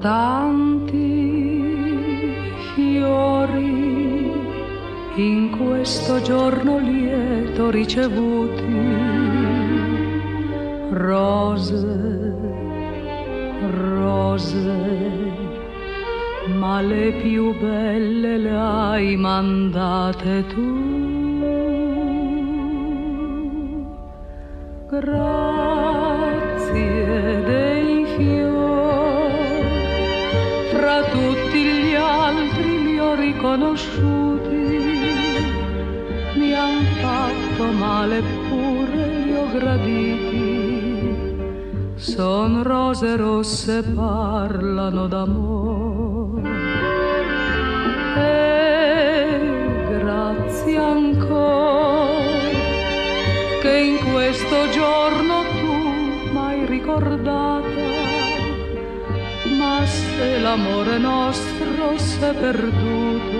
Tanti fiori in questo giorno lieto ricevuti, rose, rose, ma le più belle le hai mandate tu. Riconosciuti, mi han fatto male pure li ho graditi, son rose rosse parlano d'amore. E grazie ancora che in questo giorno tu m'hai ricordata, ma se l'amore nostro s'è perduto,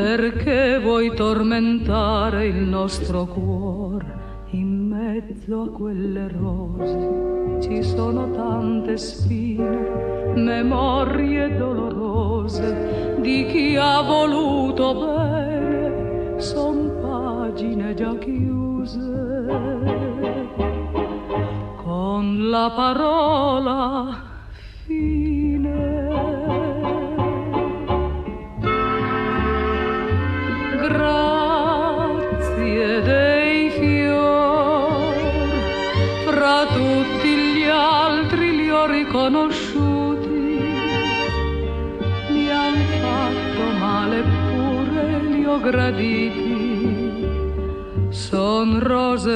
perché vuoi tormentare il nostro cuore? In mezzo a quelle rose ci sono tante spine, memorie dolorose di chi ha voluto bene, son pagine già chiuse. Con la parola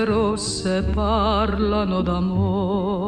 rosse, parlano d'amore.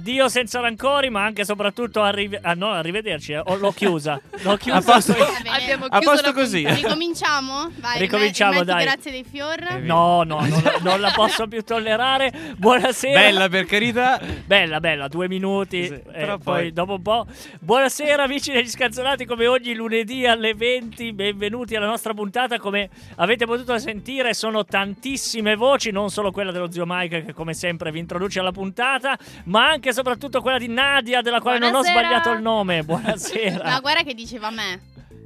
Addio senza rancori, ma anche e soprattutto arrive- ah, no, arrivederci. eh. Oh, l'ho chiusa. L'ho chiusa. A posto. Abbiamo A chiuso posto la così. puntata. Ricominciamo? Vai, Ricominciamo, rimetti- dai. Grazie dei fior. No, no, non, non la posso più tollerare. Buonasera. Bella per carità. Bella, bella, due minuti. Sì, e però poi, poi- dopo un po'. Buonasera, amici degli scanzonati. Come ogni lunedì alle 20, benvenuti alla nostra puntata. Come avete potuto sentire, sono tantissime voci, non solo quella dello zio Mike, che come sempre vi introduce alla puntata, ma anche e soprattutto quella di Nadia, della quale non ho Buonasera. sbagliato il nome. Buonasera. No, guarda che diceva me.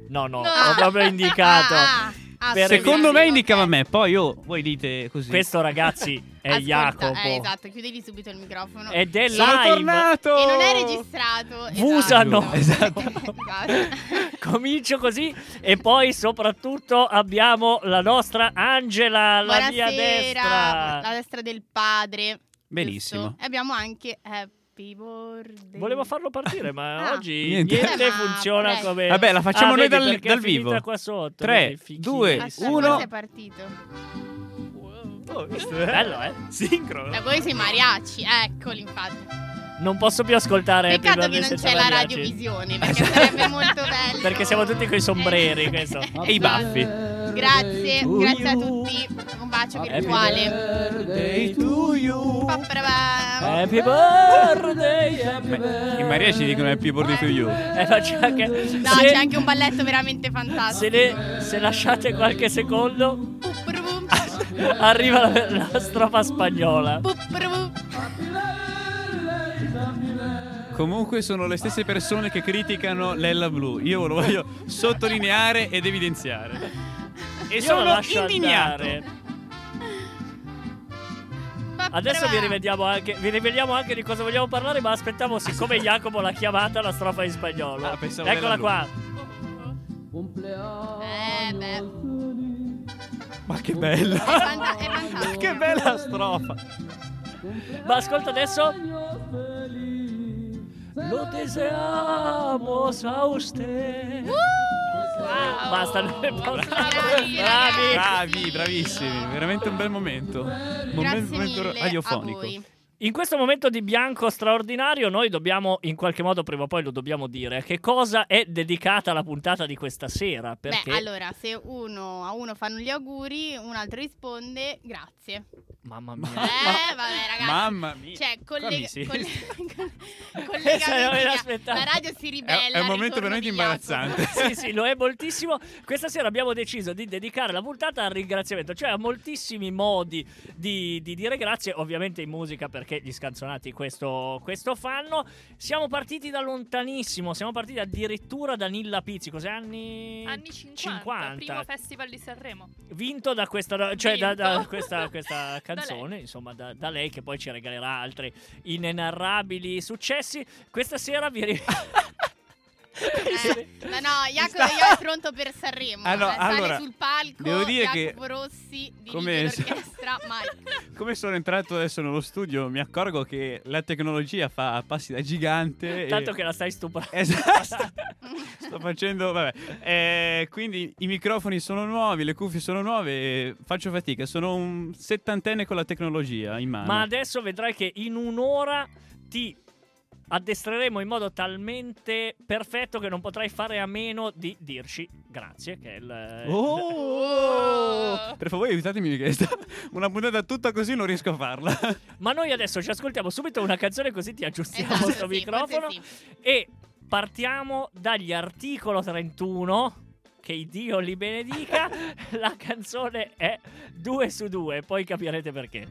No, no, No. ho proprio indicato. Ah, ah, Per- Secondo me indicava a me, poi oh, voi dite così. Questo, ragazzi, è Ascolta, Jacopo. eh, esatto, chiudevi subito il microfono. Ed è Sono live. tornato! E non è registrato. Vusano. Esatto. Esatto. Esatto. Comincio così e poi soprattutto abbiamo la nostra Angela, la mia Buonasera, destra. la destra del padre. Benissimo. giusto? E abbiamo anche eh, Happy birthday. Volevo farlo partire, ma Ah. oggi Niente. niente, Eh, ma funziona prego. come. Vabbè, la facciamo Ah, noi vedi, dal- dal vivo. qua sotto. Tre, vedi, fichino. due, Aspetta, uno. forse è partito. Oh, visto, Bello, eh? Sincrono. Da voi sei mariachi, eccoli infatti. Non posso più ascoltare Happy Peccato che non c'è la radiovisione, perché sarebbe molto bello. Perché siamo tutti coi sombreri, questo. E i baffi. Grazie, grazie a tutti. Un bacio virtuale. Birthday to. Happy birthday, happy. In Maria ci dicono happy birthday to you. Eh, ma c'è anche, No, se, c'è anche un balletto veramente se, fantastico. ne- se lasciate qualche secondo, arriva la, la strofa spagnola. puppruvum. Comunque sono le stesse persone che criticano l'Ella Blu. Io lo voglio sottolineare ed evidenziare. E Io sono indignato. andare. Adesso vi rivediamo anche, vi rivediamo anche di cosa vogliamo parlare, ma aspettavo, siccome Jacopo l'ha chiamata, la strofa in spagnolo. Ah, Eccola qua. Eh beh, Ma che è, bella. fanta- è fantastico. che bella strofa. Ma ascolta adesso. Lo deseamos a usted. Wow. Basta, Bravi, Bravi. Bravi, bravissimi. Veramente un bel momento. Grazie Momento, momento radiofonico. In questo momento di bianco straordinario, noi dobbiamo, in qualche modo, prima o poi lo dobbiamo dire, che cosa è dedicata la puntata di questa sera. Perché, Beh, allora, se uno a uno fanno gli auguri, un altro risponde grazie. mamma mia. Eh, vabbè, ragazzi. Mamma mia. Cioè, collega- si- coll- l'aspettavo. La radio si È, ribella. è un al momento veramente imbarazzante. sì, sì, lo è moltissimo. Questa sera abbiamo deciso di dedicare la puntata al ringraziamento, cioè a moltissimi modi di, di dire grazie, ovviamente in musica perché gli scanzonati questo, questo fanno. Siamo partiti da lontanissimo, siamo partiti addirittura da Nilla Pizzi, cos'è anni... Anni 50, primo festival di Sanremo. vinto da questa, cioè da, da questa, questa canzone, insomma, da, da lei che poi ci regalerà altri inenarrabili successi. Questa sera vi Eh, no, no, Jacopo io è pronto per Sanremo. Ah, no, Eh, allora, sul palco. devo dire che Jacopo Rossi dirige come- l'orchestra. Mai. Come sono entrato adesso nello studio, mi accorgo che la tecnologia fa passi da gigante. Tanto e... che la stai stuprando. Esatto. Sto facendo, vabbè. Eh, quindi i microfoni sono nuovi, le cuffie sono nuove. faccio fatica. Sono un settantenne con la tecnologia in mano. Ma adesso vedrai che in un'ora ti addestreremo in modo talmente perfetto che non potrai fare a meno di dirci grazie. Che è il. Oh! Per favore aiutatemi perché sta- una puntata tutta così non riesco a farla. Ma noi adesso ci ascoltiamo subito una canzone così ti aggiustiamo Esatto, questo sì, microfono. sì. E partiamo dagli articolo 31. Che Dio li benedica. La canzone è 2 su 2, poi capirete perché.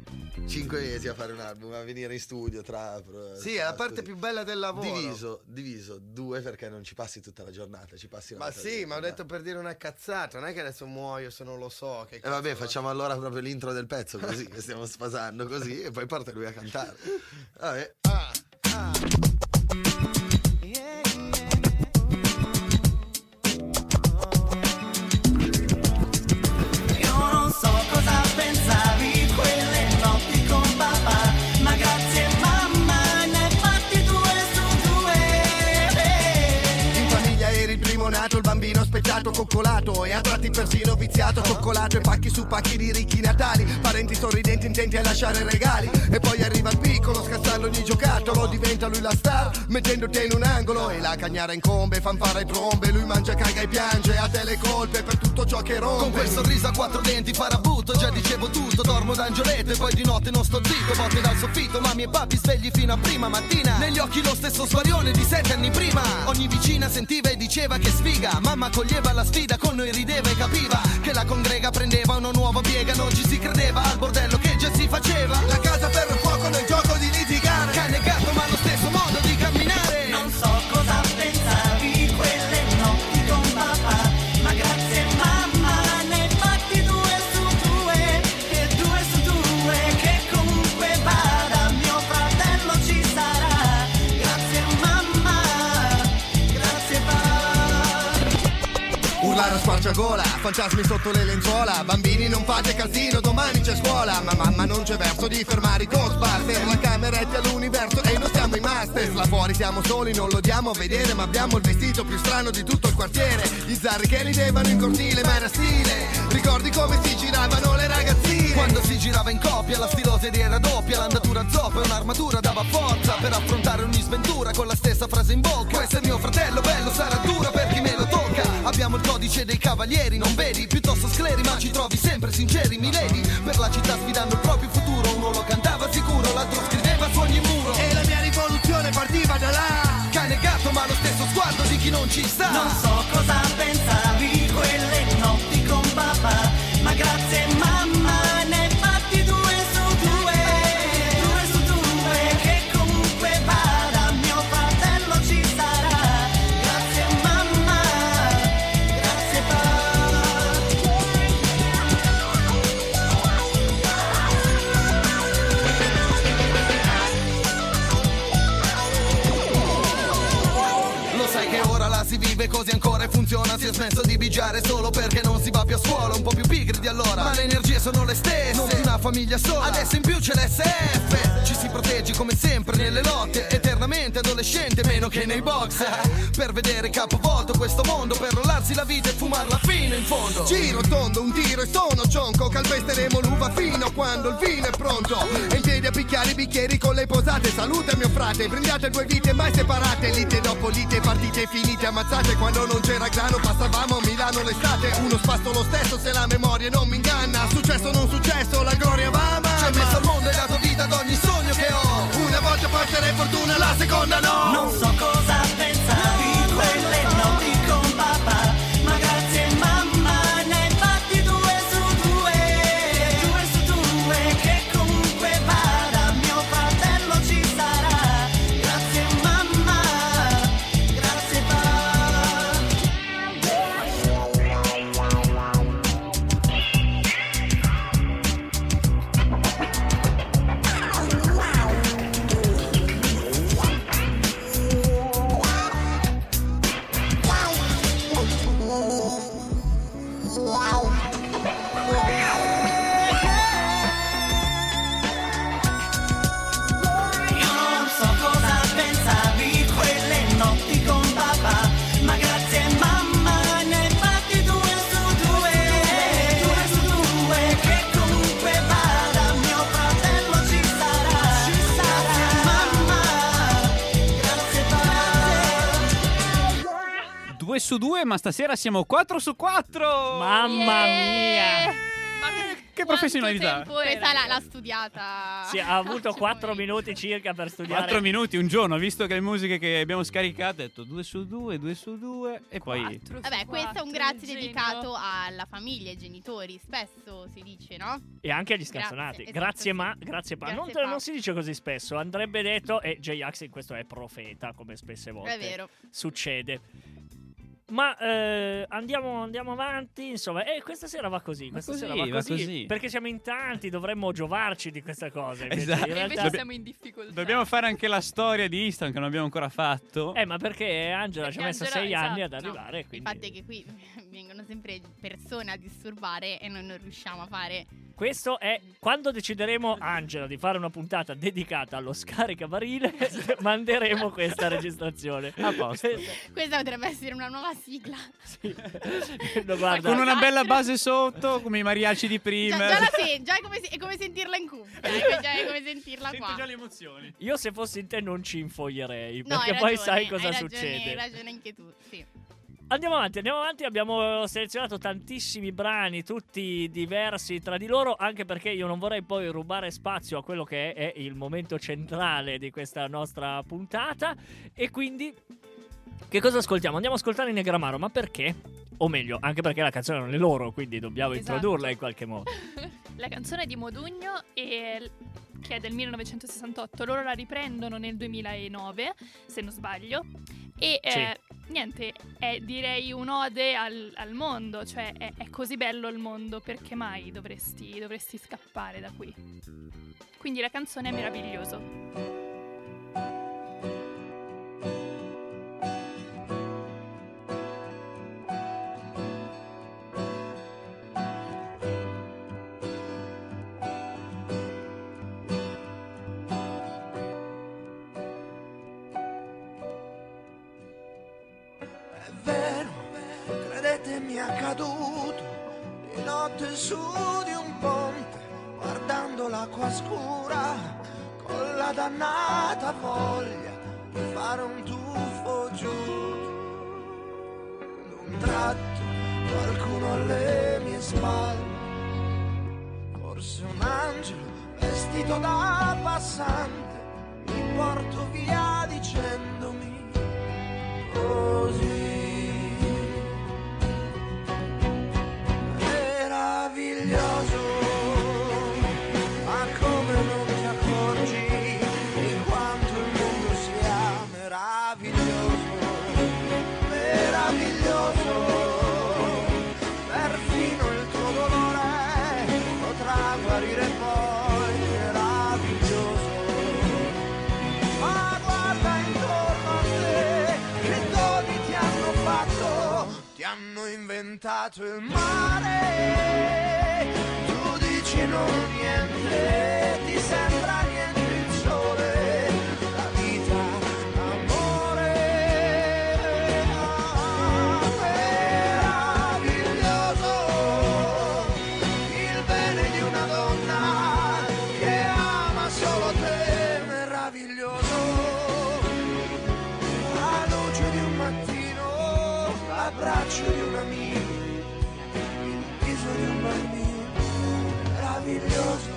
Cinque mesi a fare un album, a venire in studio tra... Sì, è la parte più bella del lavoro. Diviso, diviso, due perché non ci passi tutta la giornata, ci passi una Ma sì, ma ho detto per dire una cazzata, non è che adesso muoio se non lo so. Che E vabbè, cazzo- facciamo allora proprio l'intro del pezzo così, che stiamo sfasando così e poi porta lui a cantare. Vabbè. Ah, ah. Specchiato, coccolato e a tratti persino viziato, cioccolato e pacchi su pacchi di ricchi natali, parenti sorridenti intenti a lasciare regali e poi arriva il piccolo scassando ogni giocattolo, diventa lui la star, mettendo te in un angolo e la cagnara incombe, fanfara e trombe, lui mangia, caga e piange, a te le colpe per tutto ciò che rompe. Con quel sorriso a quattro denti farabutto Già dicevo tutto, dormo d'angioletto E poi di notte non sto zitto, botte dal soffitto Mamma e papi svegli fino a prima mattina. Negli occhi lo stesso svarione di sette anni prima. Ogni vicina sentiva e diceva che sfiga Mamma coglieva la sfida, con noi rideva e capiva Che la congrega prendeva una nuova piega Non ci si credeva al bordello che già si faceva. La casa per fuoco Urlare a squarciagola, fantasmi sotto le lenzuola Bambini non fate casino, domani c'è scuola Ma mamma non c'è verso di fermare i Ghostbusters La cameretta all'universo e non stiamo in Marte abitiamo soli, non lo diamo a vedere, ma abbiamo il vestito più strano di tutto il quartiere. Gli zarri che ridevano in cortile, ma era stile. Ricordi come si giravano le ragazzine? Quando si girava in coppia, la stilose era doppia, l'andatura zoppa e un'armatura dava forza per affrontare ogni sventura con la stessa frase in bocca. Questo è mio fratello, bello, sarà dura per chi me lo tocca. Abbiamo il codice dei cavalieri, non vedi? Piuttosto scleri, ma ci trovi sempre sinceri, milady. Per la città sfidando il proprio futuro, uno lo cantava sicuro, l'altro scriveva su ogni muro. E la mia rivoluzione partiva da là. Cane e gatto, ma lo stesso sguardo di chi non ci sta. Non so cosa pensavi ora la si vive così ancora e funziona. Si è smesso di bigiare solo perché non si va più a scuola. Un po' più pigri di allora. Ma le energie sono le stesse. Non più una famiglia sola. Adesso in più c'è l'SF. Ci si protegge come sempre nelle lotte. Eternamente adolescente meno che nei box. Per vedere capovolto questo mondo. Per rollarsi la vita e fumarla fino in fondo. Giro tondo, un tiro e sono cionco Calpesteremo l'uva fino a quando il vino è pronto. E in piedi a picchiare i bicchieri con le posate. Salute mio frate, brindate due vite mai separate. Lite dopo lite, partite finite, ammazzate. Quando non c'era grano passavamo a Milano l'estate. Uno spasto lo stesso se la memoria non mi inganna. Successo o non successo, la gloria va a Ci hai messo al mondo e dato vita ad ogni sogno che ho. Una volta porterei fortuna, la seconda no. Non so cosa su due, ma stasera siamo 4 su 4. Mamma mia! Che professionalità. Questa l'ha, l'ha studiata. Sì, ha avuto 4 minuti circa per studiare. 4 minuti, un giorno, visto che le musiche che abbiamo scaricato, ho detto 2 su 2, 2 su 2 e poi... Vabbè, questo è un grazie dedicato alla famiglia, ai genitori. Spesso si dice, no? E anche agli scanzonati. Grazie, Grazie, esatto, ma, grazie pa. Grazie, non, pa. non si dice così spesso. Andrebbe detto, e J-Ax in questo è profeta, come spesse volte È vero. succede. Ma eh, andiamo, andiamo avanti, insomma, e questa sera va così, questa così, sera va va così, così. perché siamo in tanti, dovremmo giovarci di questa cosa. Invece, Esatto. in E invece realtà- siamo in difficoltà. Dobbiamo fare anche la storia di Instagram che non abbiamo ancora fatto. Eh, ma perché Angela ci ha Perché messo Angela- sei anni ad esatto. arrivare, Il quindi... è che qui vengono sempre persone a disturbare e noi non riusciamo a fare. Questo è quando decideremo, Angela, di fare una puntata dedicata allo scaricabarile, manderemo questa registrazione. A posto. Questa potrebbe essere una nuova sigla. Sì. No, guarda, Con una bella base sotto, come i mariachi di Già, prima. già la sen- già è come, se- è come sentirla in cuffia. È, già è come sentirla Sento qua. già le emozioni. io se fossi in te non ci infoglierei, No, perché poi ragione, sai cosa hai ragione, succede. Hai ragione anche tu. Sì. Andiamo avanti, andiamo avanti. Abbiamo selezionato tantissimi brani, tutti diversi tra di loro, anche perché io non vorrei poi rubare spazio a quello che è, il momento centrale di questa nostra puntata. E quindi, che cosa ascoltiamo? Andiamo ad ascoltare Negramaro, ma perché? O meglio, anche perché la canzone non è loro, quindi dobbiamo Esatto. introdurla in qualche modo. La canzone di Modugno e che è del 1968, loro la riprendono nel 2009, se non sbaglio. E eh, niente, è direi un'ode al, al mondo, cioè è, è così bello il mondo, perché mai dovresti, dovresti scappare da qui? Quindi la canzone è meravigliosa. L'acqua scura, con la dannata voglia di fare un tuffo giù. D'un tratto qualcuno alle mie spalle, forse un angelo vestito da passante, mi porto via dicendomi così. Hanno inventato il mare. Tu dici non niente, meraviglioso.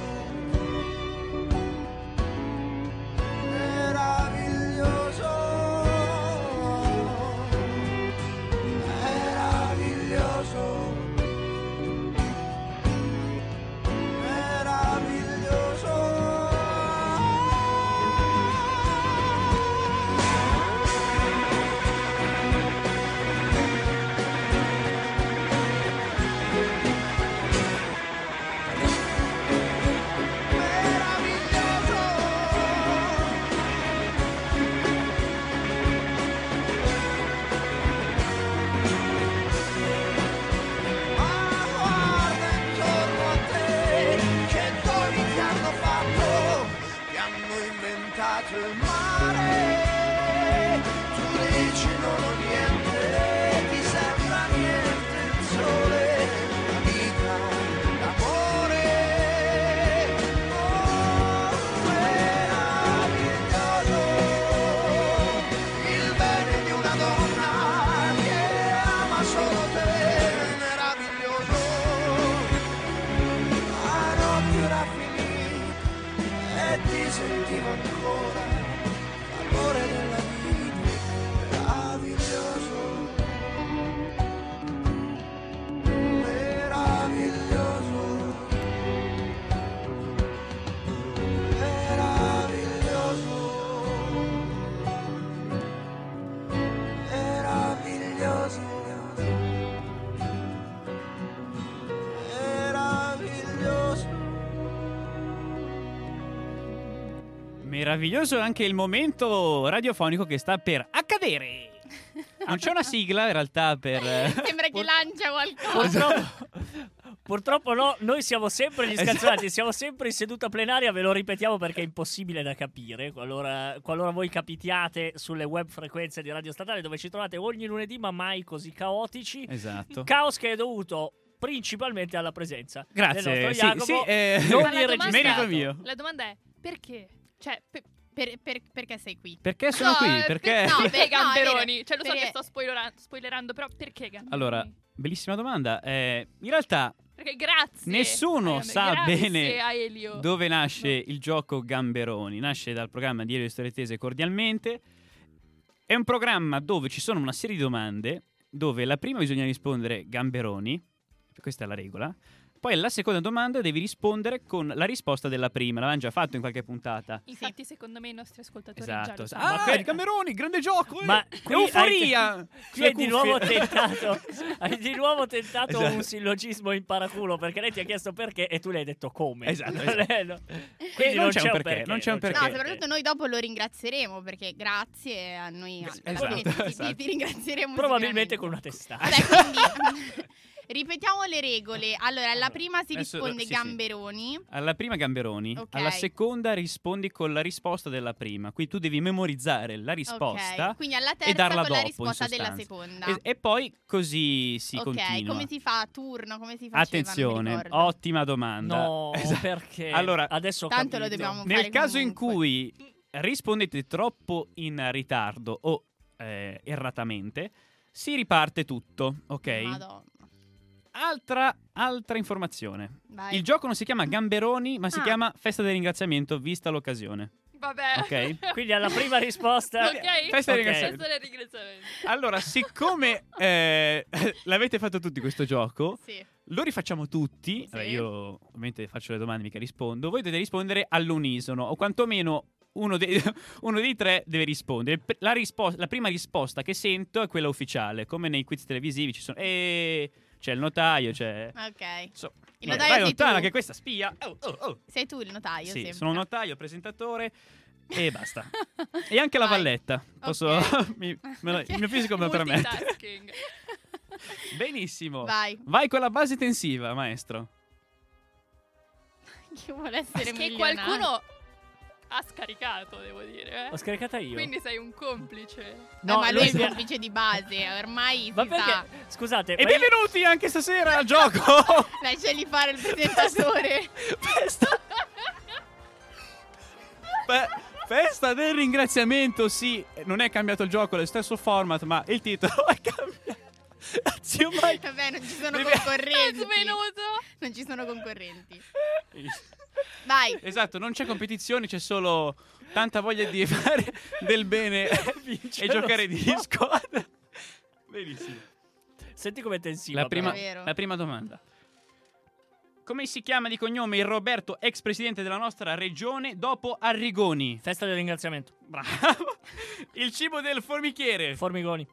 Meraviglioso anche il momento radiofonico che sta per accadere. Non c'è una sigla in realtà per... Sembra che lancia qualcosa. Purtroppo, purtroppo no, noi siamo sempre gli scanzonati, siamo sempre in seduta plenaria, ve lo ripetiamo perché è impossibile da capire. Qualora, qualora voi capitiate sulle web frequenze di Radio Statale dove ci trovate ogni lunedì, ma mai così caotici. Esatto. Caos che è dovuto principalmente alla presenza Grazie, del nostro sì, Jacopo, sì, eh, non la il domanda- mio. La domanda è perché? Cioè, per, Per- per- perché sei qui? Perché sono No, qui? eh, Perché... per- no, perché no, Gamberoni? cioè, lo so che sto spoilera- spoilerando, però perché Gamberoni? Allora, bellissima domanda. Eh, in realtà Perché grazie. Nessuno eh, sa grazie bene a Elio. dove nasce il gioco Gamberoni. Nasce dal programma di Elio Storie Tese Cordialmente. È un programma dove ci sono una serie di domande, dove la prima bisogna rispondere Gamberoni, questa è la regola. Poi la seconda domanda devi rispondere con la risposta della prima. L'avevamo già fatto in qualche puntata. Infatti, secondo me i nostri ascoltatori già Esatto. lo sanno. Ah, Ma il Gamberoni, grande gioco! eh! Ma qui euforia! hai- Qui hai di nuovo tentato, hai di nuovo tentato Esatto. un sillogismo in paraculo perché lei ti ha chiesto perché e tu le hai detto come. Esatto, no. Eh, Quindi non non, c'è un perché, non c'è un No, perché. soprattutto noi dopo lo ringrazieremo perché grazie a noi. Esatto, ti- ti, esatto. ti ringrazieremo Probabilmente con una testata. Vabbè, quindi Ripetiamo le regole. Allora, alla prima si adesso- risponde sì, sì. gamberoni. Alla prima Gamberoni, Ok. alla seconda rispondi con la risposta della prima. Quindi tu devi memorizzare la risposta Ok, quindi alla e terza darla con la dopo, in risposta della seconda. E, e poi così si ok, continua. come si fa a turno? Come si faceva? Attenzione, ottima domanda. No, Esatto. perché Allora, adesso ho Tanto lo dobbiamo Nel fare caso in comunque. cui rispondete troppo in ritardo o eh, erratamente, si riparte tutto, ok? Madonna. Altra, altra informazione. Vai. Il gioco non si chiama Gamberoni, ma si Ah. chiama Festa del ringraziamento, vista l'occasione. Vabbè. Ok? Quindi alla prima risposta Ok. Festa del Ok. ringraziamento. Allora, siccome eh, l'avete fatto tutti questo gioco, Sì. lo rifacciamo tutti. Allora, io ovviamente faccio le domande, mica rispondo. Voi dovete rispondere all'unisono, o quantomeno uno dei, uno dei tre deve rispondere. La, rispo- la prima risposta che sento è quella ufficiale, come nei quiz televisivi ci sono. E c'è il notaio, c'è. Ok. So- Il notaio vai sei lontana, tu. che questa spia. Oh, oh, oh. Sei tu il notaio, Sì, sempre. sono un notaio, presentatore. E basta. E anche la Vai. valletta. Posso. Ok. mi- me lo- il mio fisico me lo permette. Benissimo. Vai. Vai con la base tensiva, maestro. Chi vuole essere Che milionario? qualcuno ha scaricato, devo dire. l'ho Eh? scaricata io. Quindi sei un complice. Eh, No, ma lui è il lui- complice di base, ormai Ma si perché? sa. Scusate, E ma io- benvenuti anche stasera al gioco. Lasciali fare il presentatore. Festa. Fe- festa del ringraziamento, sì, non è cambiato il gioco, è lo stesso format, ma il titolo è cambiato. Zio Mike. Vabbè, non ci sono Devi- È concorrenti. svenuto. Non ci sono concorrenti. Vai. Esatto, non c'è competizione, c'è solo tanta voglia di fare del bene e giocare di squadra. Benissimo. Senti come tensiva. La prima, la prima domanda. Come si chiama di cognome il Roberto, ex presidente della nostra regione, dopo Arrigoni? Festa del ringraziamento. Bravo. Il cibo del formichiere. Formigoni.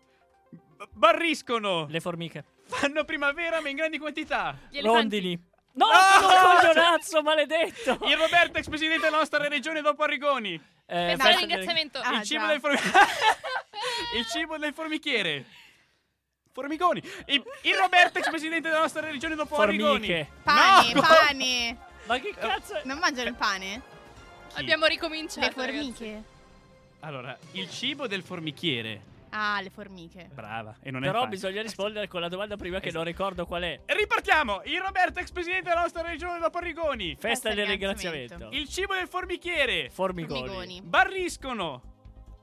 B- barriscono. Le formiche. Fanno primavera ma in grandi quantità. Rondini. No, Ah! sono un coglionazzo, maledetto. Il Roberto, ex presidente della nostra regione, dopo Arrigoni. Eh, Festa del festa del- ringraziamento. Ah, il, cibo già. del formi- il cibo del formichiere. Formigoni. Il, il Roberto, ex presidente della nostra regione, dopo Arrigoni. Formiche. Pane, No! pane. Ma che cazzo è? Non mangiano il pane? Chi? Abbiamo ricominciato. Le formiche. Allora, il cibo del formichiere. Ah, le formiche. Brava. E non è Però facile. bisogna rispondere con la domanda prima che Esatto. non ricordo qual è. Ripartiamo! Il Roberto, ex presidente della nostra regione dopo Arrigoni. Festa del ringraziamento. ringraziamento. Il cibo del formichiere. Formigoni. Formigoni. Barriscono.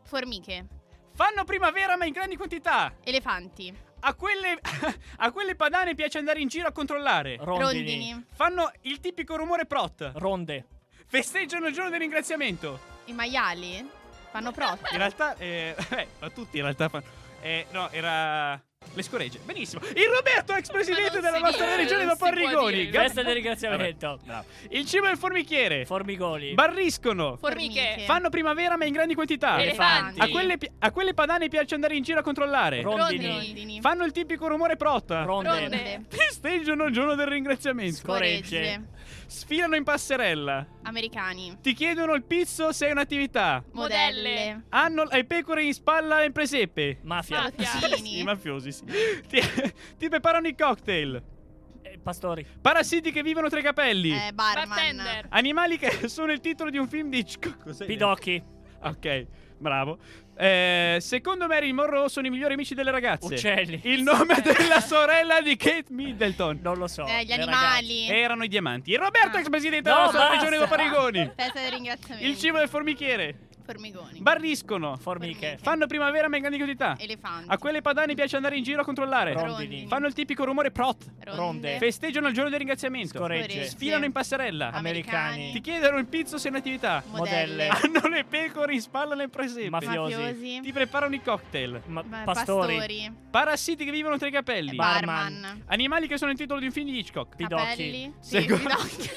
Formiche. Fanno primavera ma in grandi quantità. Elefanti. A quelle, a quelle padane piace andare in giro a controllare. Rondini. Rondini. Fanno il tipico rumore prot. Ronde. Festeggiano il giorno del ringraziamento. I maiali. Fanno prot. In realtà, eh, eh, ma tutti in realtà fanno. Eh, no, era. Le scoregge. Benissimo. Il Roberto, ex presidente della nostra dice, regione dopo Arrigoni. Festa del ringraziamento. Vabbè. Il cibo del formichiere. Formigoni. Barriscono. Formiche. Fanno primavera ma in grandi quantità. Elefanti. A quelle, a quelle padane piace andare in giro a controllare. Rondini. Rondini. Fanno il tipico rumore prot. Ronde. Ronde. Festeggiano il giorno del ringraziamento. Scoregge. Sfilano in passerella. Americani. Ti chiedono il pizzo se è un'attività. Modelle. Hanno le pecore in spalla e presepe. Mafia. Mafia. I mafiosi, sì. Ti, ti preparano i cocktail. Eh, pastori. Parassiti che vivono tra i capelli. Eh, barman. Bartender. Animali che sono il titolo di un film di Hitchcock. Cos'è? Pidocchi. Ok, bravo. Eh, secondo Mary Monroe sono i migliori amici delle ragazze. Uccelli. Il nome della sorella di Kate Middleton. Non lo so. Eh, gli animali. Erano i diamanti. Il Roberto, Ah. ex presidente No, della nostra regione dopo Arrigoni. Festa del ringraziamento. Il cibo del formichiere. Formigoni. Barriscono. Formiche. Fanno primavera in quantità. Elefanti. A quelle padane piace andare in giro a controllare. Rondini. Fanno il tipico rumore prot. Ronde. Festeggiano il giorno del ringraziamento. Scoregge. Sfilano in passerella. Americani. Ti chiedono il pizzo se è un'attività. Modelle. Hanno le pecore in spalla nel presepe. Mafiosi. Mafiosi. Ti preparano i cocktail. Ma- Ma- pastori. Parassiti che vivono tra i capelli. Barman. Animali che sono il titolo di un film di Hitchcock. Pidocchi. Capelli. Sì, Secondo- pidocchi.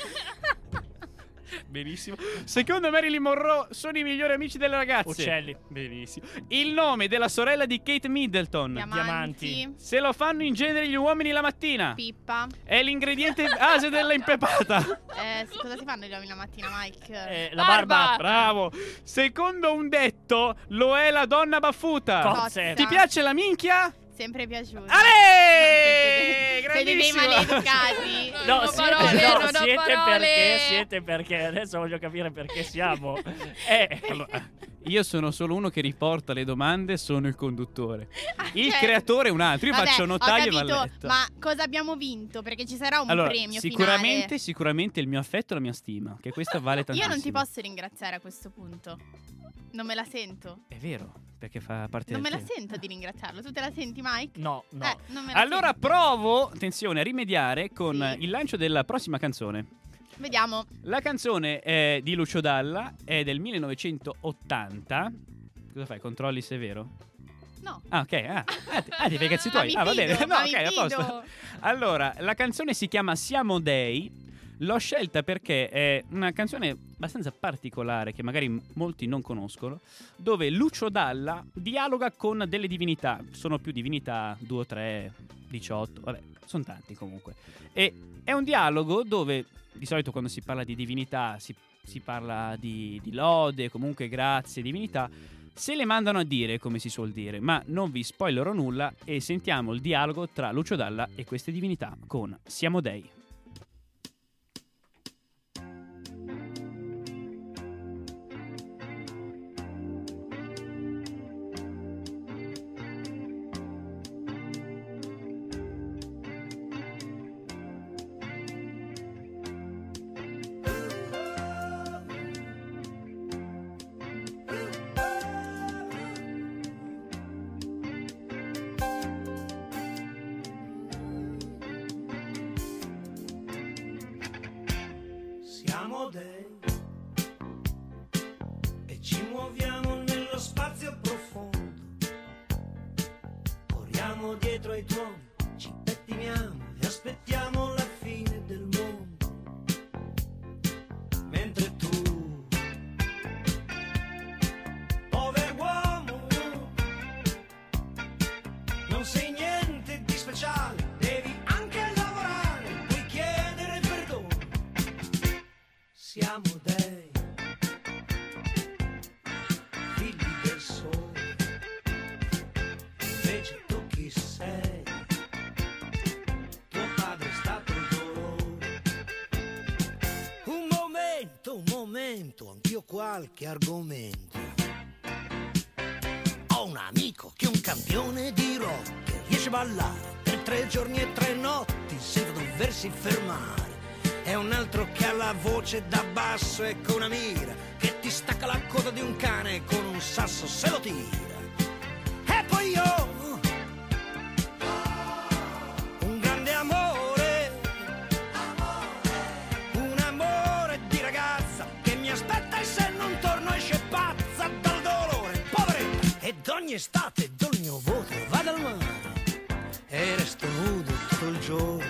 Benissimo. Secondo Marilyn Monroe sono i migliori amici delle ragazze. Uccelli. Benissimo. Il nome della sorella di Kate Middleton. Diamanti. Se lo fanno in genere gli uomini la mattina. Pippa. È l'ingrediente base della impepata. Eh, cosa si fanno gli uomini la mattina, Mike? Eh, la barba. Bravo. Secondo un detto, lo è la donna baffuta. Cozze. Ti piace la minchia? Sempre piaciuto. Ale! Siete dei Grandissimo! maleducati. No, ho siete, parole, no, non siete parole. perché, siete perché, adesso voglio capire perché siamo. Eh, Allora, io sono solo uno che riporta le domande, sono il conduttore. Il cioè- creatore è un altro, io Vabbè, faccio notaio e valletto. Ma cosa abbiamo vinto? Perché ci sarà un allora, premio sicuramente, finale. sicuramente il mio affetto e la mia stima, che questa vale Io tantissimo. non ti posso ringraziare a questo punto. Non me la sento. È vero, perché fa parte Non me la tema. sento di ringraziarlo. Tu te la senti, Mike? no, no. Eh, non me la Allora sento. provo, attenzione, a rimediare con Sì. il lancio della prossima canzone. Vediamo. La canzone è di Lucio Dalla, è del 1980. Cosa fai? Controlli se è vero? No. Ah, ok. Ah, ah, ti, ah, ti fai i cazzi tuoi. mi Ah, va bene. No, ok, a posto. Allora, la canzone si chiama Siamo Dei. L'ho scelta perché è una canzone abbastanza particolare che magari molti non conoscono, dove Lucio Dalla dialoga con delle divinità. Sono più divinità, 2 3, 18, vabbè, sono tanti comunque. E è un dialogo dove di solito quando si parla di divinità si, si parla di, di lode, comunque grazie, divinità. Se le mandano a dire, come si suol dire, ma non vi spoilerò nulla e sentiamo il dialogo tra Lucio Dalla e queste divinità con Siamo Dei. Pietro e João qualche argomento. Ho un amico che è un campione di rock riesce a ballare per tre giorni e tre notti senza doversi fermare. È un altro che ha la voce da basso e con una mira che ti stacca la coda di un cane con un sasso se lo tira. E poi io ogni estate do il mio voto, vado al mare e resto nudo tutto il giorno.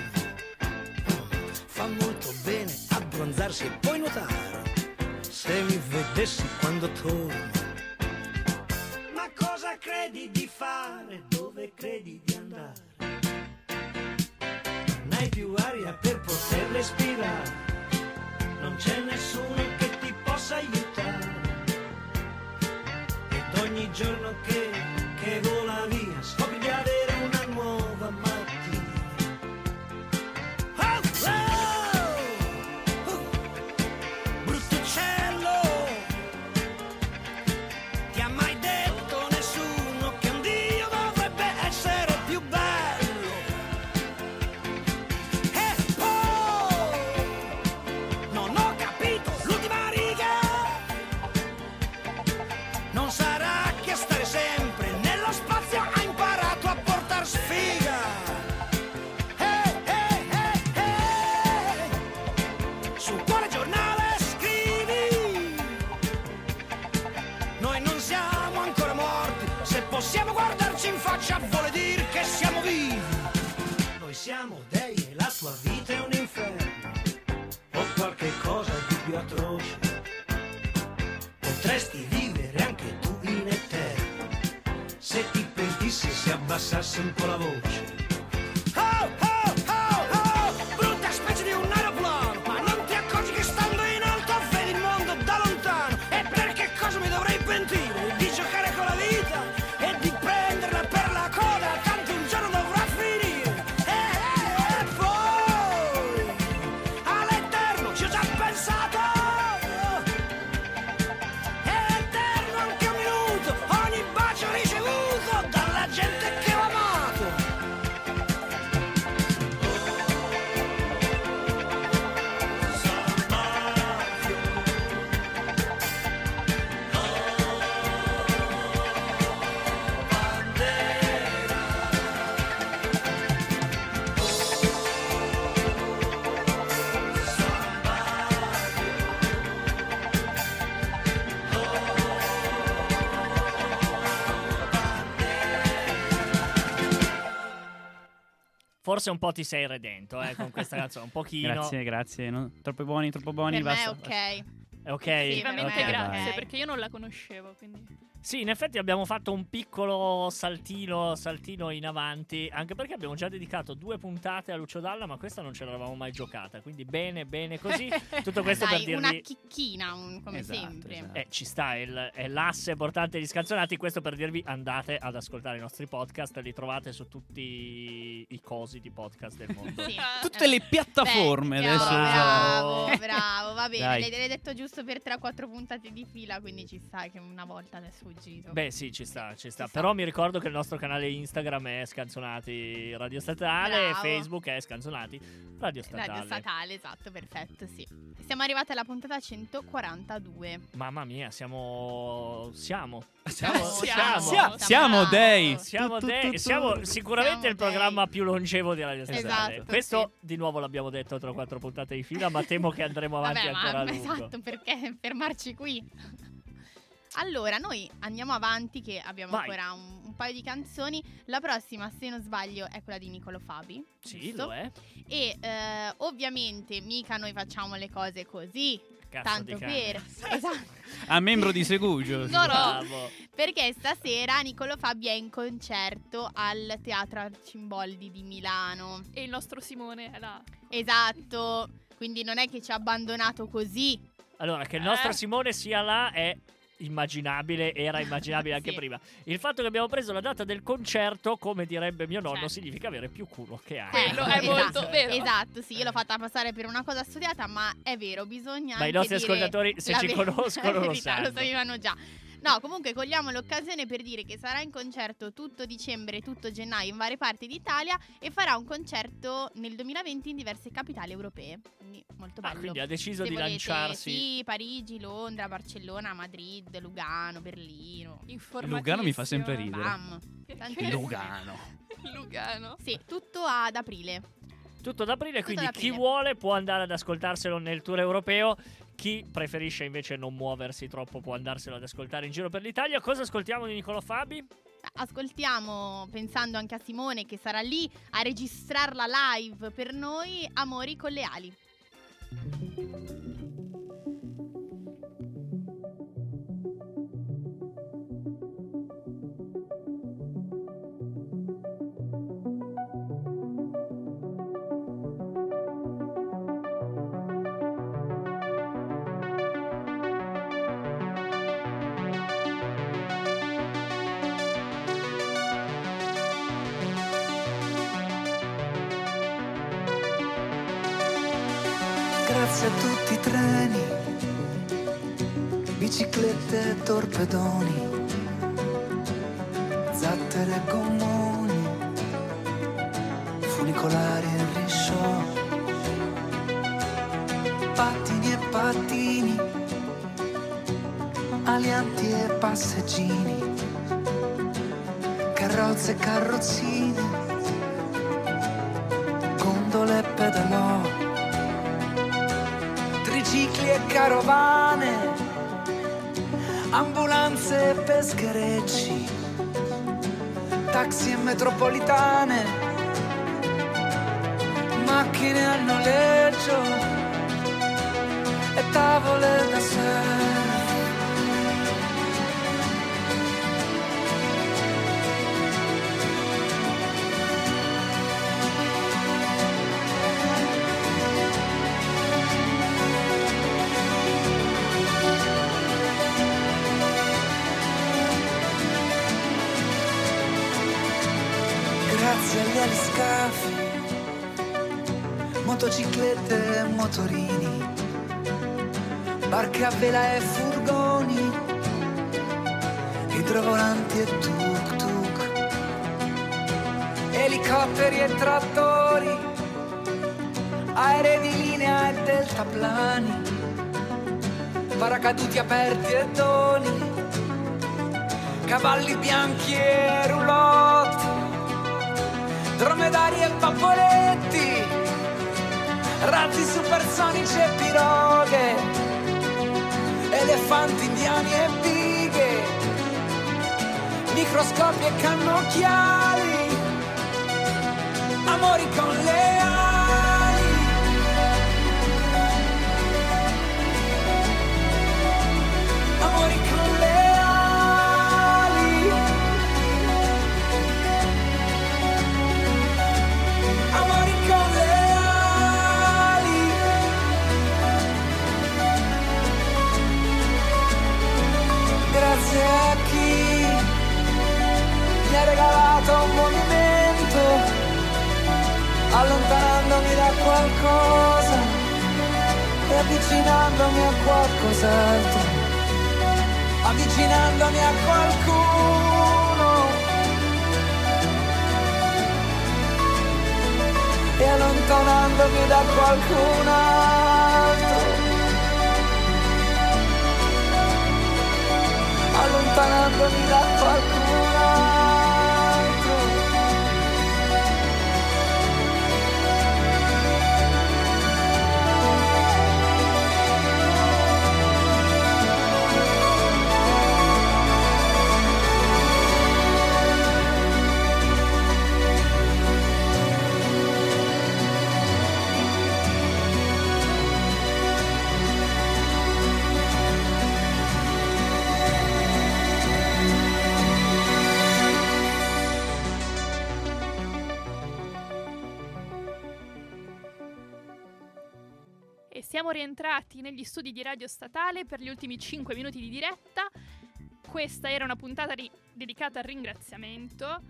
Fa molto bene abbronzarsi e poi nuotare. Se mi vedessi quando torno. Ma cosa credi di fare? Dove credi di andare? Non hai più aria per poter respirare. Non c'è nessuno che ti possa aiutare. Ogni giorno che, che vola via. Scopri un po' Forse un po' ti sei redento eh, con questa canzone, un pochino. Grazie, grazie. no? Troppo buoni, troppo buoni. Per me è basta. ok. È ok? Sì, Effettivamente Ok, grazie, ok. perché io non la conoscevo, quindi... Sì, in effetti abbiamo fatto un piccolo saltino, saltino in avanti, anche perché abbiamo già dedicato due puntate a Lucio Dalla, ma questa non ce l'avevamo mai giocata, quindi bene, bene così. Tutto questo Dai, per una dirvi... chicchina, un- come Esatto, sempre. esatto. Eh, ci sta, è, il- è l'asse portante di Scanzonati. Questo per dirvi andate ad ascoltare i nostri podcast, li trovate su tutti i cosi di podcast del mondo. Sì. Tutte le piattaforme Beh, adesso. Bravo, Bravo. bravo, va bene. L'hai, l'hai detto giusto per 3-4 puntate di fila, quindi ci sta che una volta ti è sfuggito. Beh, sì, ci sta, ci sta. Ci sta. Però mi ricordo che il nostro canale Instagram è Scanzonati Radio Statale e Bravo. Facebook è Scanzonati Radio Statale. Radio statale, esatto, perfetto, sì. Siamo arrivati alla puntata 142. Mamma mia, siamo. Siamo. Siamo- siamo- Sia- siamo bravo. dei. Siamo, Tu, tu, dei- tu, tu. siamo sicuramente Siamo il programma dei. più longevo di Radio Statale. Esatto, Questo sì. di nuovo l'abbiamo detto tra quattro puntate di fila, ma temo che andremo avanti Vabbè, ancora a ma lungo. esatto, perché fermarci qui? Allora, noi andiamo avanti che abbiamo Vai. ancora un, un paio di canzoni. La prossima, se non sbaglio, è quella di Nicolo Fabi. Sì, giusto? lo è. E eh, ovviamente mica noi facciamo le cose così, Cazzo tanto per... esatto. A membro di Segugio. No, no. Bravo. Perché stasera Nicolo Fabi è in concerto al Teatro Arcimboldi di Milano. E il nostro Simone è là. Esatto, quindi non è che ci ha abbandonato così. Allora, che il nostro Eh. Simone sia là è immaginabile, era immaginabile anche Sì. prima. Il fatto che abbiamo preso la data del concerto, come direbbe mio nonno, Cioè. significa avere più culo che hai. Quello è Esatto, molto vero. Esatto, sì, io l'ho fatta passare per una cosa studiata, ma è vero, bisogna Ma i nostri dire ascoltatori, se ci ver- conoscono, lo sanno. Lo sapevano già. No, comunque cogliamo l'occasione per dire che sarà in concerto tutto dicembre e tutto gennaio in varie parti d'Italia e farà un concerto nel 2020 in diverse capitali europee. Quindi molto Ah, bello. quindi ha deciso Se di volete, lanciarsi. Sì, Parigi, Londra, Barcellona, Madrid, Lugano, Berlino. Lugano mi fa sempre ridere. Bam. Lugano. Lugano. Sì, tutto ad aprile. Tutto ad aprile, Tutto quindi ad chi aprile. vuole può andare ad ascoltarselo nel tour europeo. Chi preferisce invece non muoversi troppo può andarselo ad ascoltare in giro per l'Italia. Cosa ascoltiamo di Niccolo Fabi? Ascoltiamo, pensando anche a Simone che sarà lì a registrarla live per noi, Amori con le ali. E torpedoni, zattere e gommoni, funicolari e risciò, pattini e pattini, alianti e passeggini, carrozze e carrozzine, pescherecci, taxi e metropolitane, macchine al noleggio e tavole da surf. Grazie agli aliscafi, motociclette e motorini, barche a vela e furgoni, idrovolanti e tuk-tuk, elicotteri e trattori, aerei di linea e deltaplani, paracaduti aperti e doni, cavalli bianchi e roulotte dromedari e bamboletti, razzi supersonici e piroghe, elefanti indiani e bighe, microscopi e cannocchiali, amori con le ali. Allontanandomi da qualcosa e avvicinandomi a qualcos'altro, avvicinandomi a qualcuno e allontanandomi da qualcun altro. allontanandomi da qualcun altro. Siamo rientrati negli studi di Radio Statale per gli ultimi 5 minuti di diretta. Questa era una puntata ri- dedicata al ringraziamento.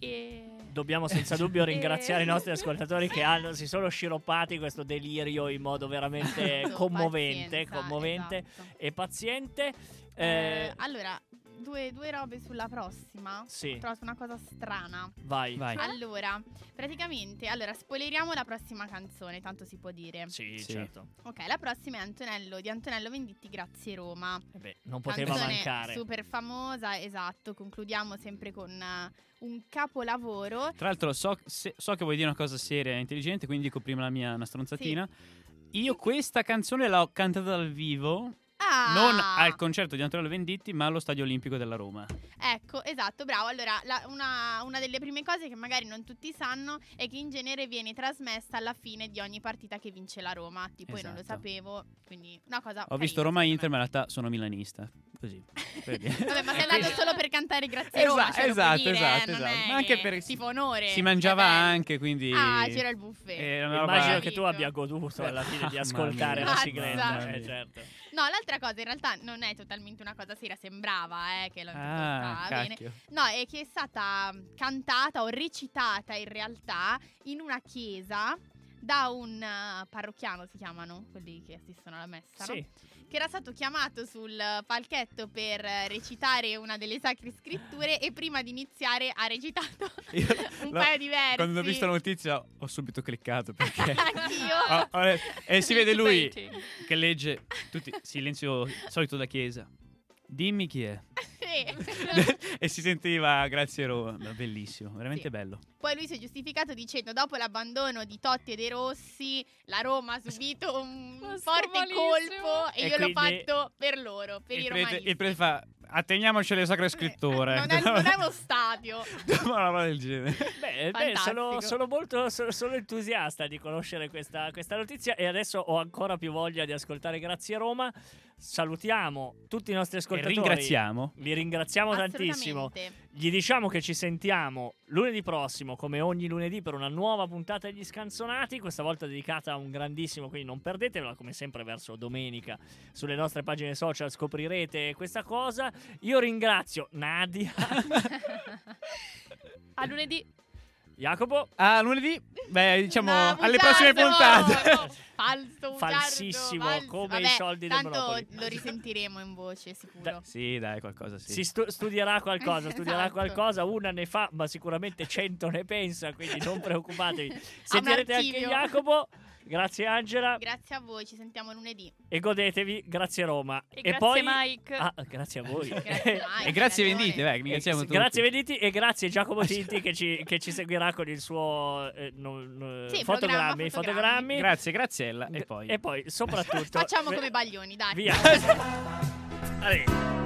E... Dobbiamo senza dubbio E- ringraziare i nostri ascoltatori che hanno, si sono sciroppati questo delirio in modo veramente Esatto, commovente, pazienza, commovente esatto. e paziente. Eh, Eh, allora, due, due robe sulla prossima. Sì. Ho trovato una cosa strana. vai. Vai. Allora, praticamente, allora, spoileriamo la prossima canzone, tanto si può dire. Sì, Sì. certo. Ok, la prossima è Antonello di Antonello Venditti, Grazie Roma. Eh beh, non poteva Canzone mancare. Super famosa, esatto. Concludiamo sempre con eh, un capolavoro. Tra l'altro so, se- so che vuoi dire una cosa seria e intelligente, quindi dico prima la mia una stronzatina. Io questa canzone l'ho cantata dal vivo, Ah! non al concerto di Antonello Venditti, ma allo Stadio Olimpico della Roma. Ecco, esatto, bravo. Allora, la- una, una delle prime cose che magari non tutti sanno è che in genere viene trasmessa alla fine di ogni partita che vince la Roma. Tipo, io non lo Esatto. sapevo, quindi una cosa. Ho visto carina, Roma-Inter, ma in realtà sono milanista. Così. Vabbè, ma sei andato solo per cantare Grazie Roma. Esatto, cioè, lo esatto, dire, eh, esatto, non esatto. è Ma anche che per- fa onore. Si mangiava Eh beh. anche, quindi... Ah, c'era il buffet. Roba- Immagino che tu abbia goduto alla fine di ascoltare la sigletta. Eh, mia. certo. No, l'altra cosa in realtà non è totalmente una cosa seria, sembrava eh, che l'ho Ah, bene. No, è che è stata cantata o recitata in realtà in una chiesa da un eh, parrocchiano, si chiamano quelli che assistono alla messa, no? Che era stato chiamato sul palchetto per recitare una delle sacre scritture e prima di iniziare ha recitato Io- un no, paio di versi. Quando ho visto la notizia ho subito cliccato perché... Anch'io. Ho le- e si vede lui che legge tutti silenzio solito da chiesa. Dimmi chi è. Sì. e si sentiva grazie Roma. Bellissimo, veramente Sì. bello. Poi lui si è giustificato dicendo dopo l'abbandono di Totti e dei Rossi la Roma ha subito un forte malissimo. colpo e, E io l'ho fatto per loro, per il, i prete, romanisti. il prete fa atteniamoci alle sacre scritture. Non è, non è uno stadio. Una roba del genere. Beh, beh, sono, sono molto sono, sono entusiasta di conoscere questa, questa notizia e adesso ho ancora più voglia di ascoltare Grazie Roma. Salutiamo tutti i nostri E ascoltatori. ringraziamo. Li ringraziamo tantissimo. Gli diciamo che ci sentiamo lunedì prossimo, come ogni lunedì, per una nuova puntata degli Scanzonati. Questa volta dedicata a un grandissimo, quindi non perdetevela, come sempre, verso domenica. Sulle nostre pagine social scoprirete questa cosa. Io ringrazio Nadia, A lunedì. Jacopo. A lunedì, beh, diciamo No, alle prossime puntate. Falso, Falsissimo, falso. come Vabbè, i soldi del tanto Monopoli. lo risentiremo in voce, sicuro. sì, dai, qualcosa sì. Si stu- studierà qualcosa, studierà Esatto. qualcosa, una ne fa, ma sicuramente cento ne pensa, quindi non preoccupatevi. Sentirete anche. Jacopo. Grazie Angela Grazie a voi, ci sentiamo lunedì. e godetevi, grazie Roma. E, grazie poi Mike. Ah, grazie a voi. Grazie, Mike, E grazie hai ragione. Vendite, vai, Eh, ringraziamo tutti. grazie Veniti e grazie Giacomo Tinti che ci, che ci seguirà con il suo eh, no- no- Sì, fotogrammi, programma, fotogrammi. Grazie, Graziella. E poi... E poi soprattutto Facciamo come baglioni, dai. Via.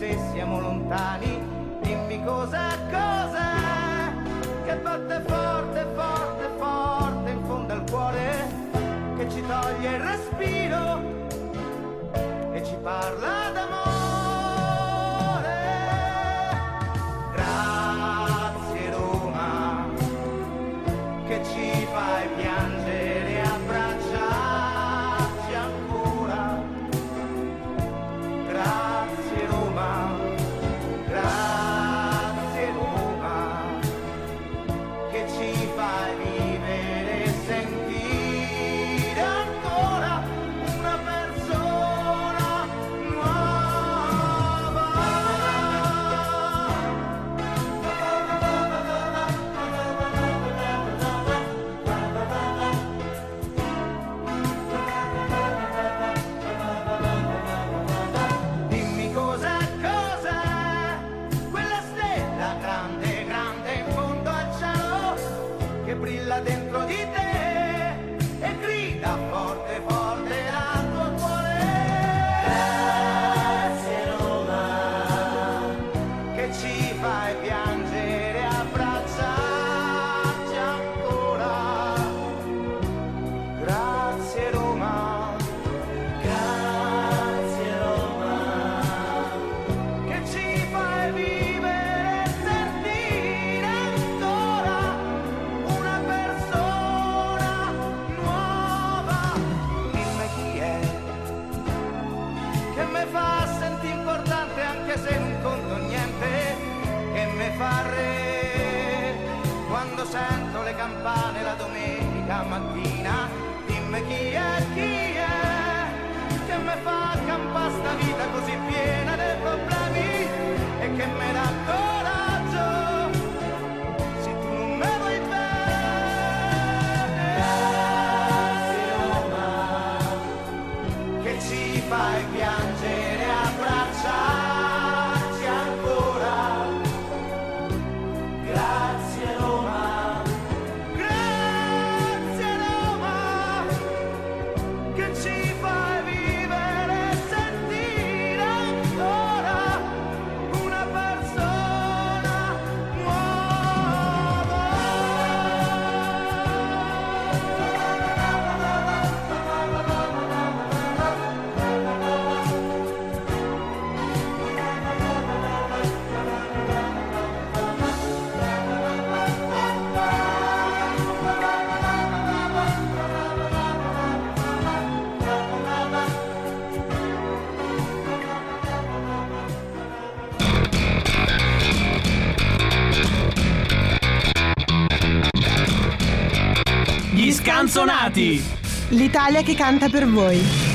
se siamo lontani, dimmi cosa, cosa, che batte forte, forte, forte in fondo al cuore, che ci toglie il respiro e ci parla d'amore. tutti! L'Italia che canta per voi.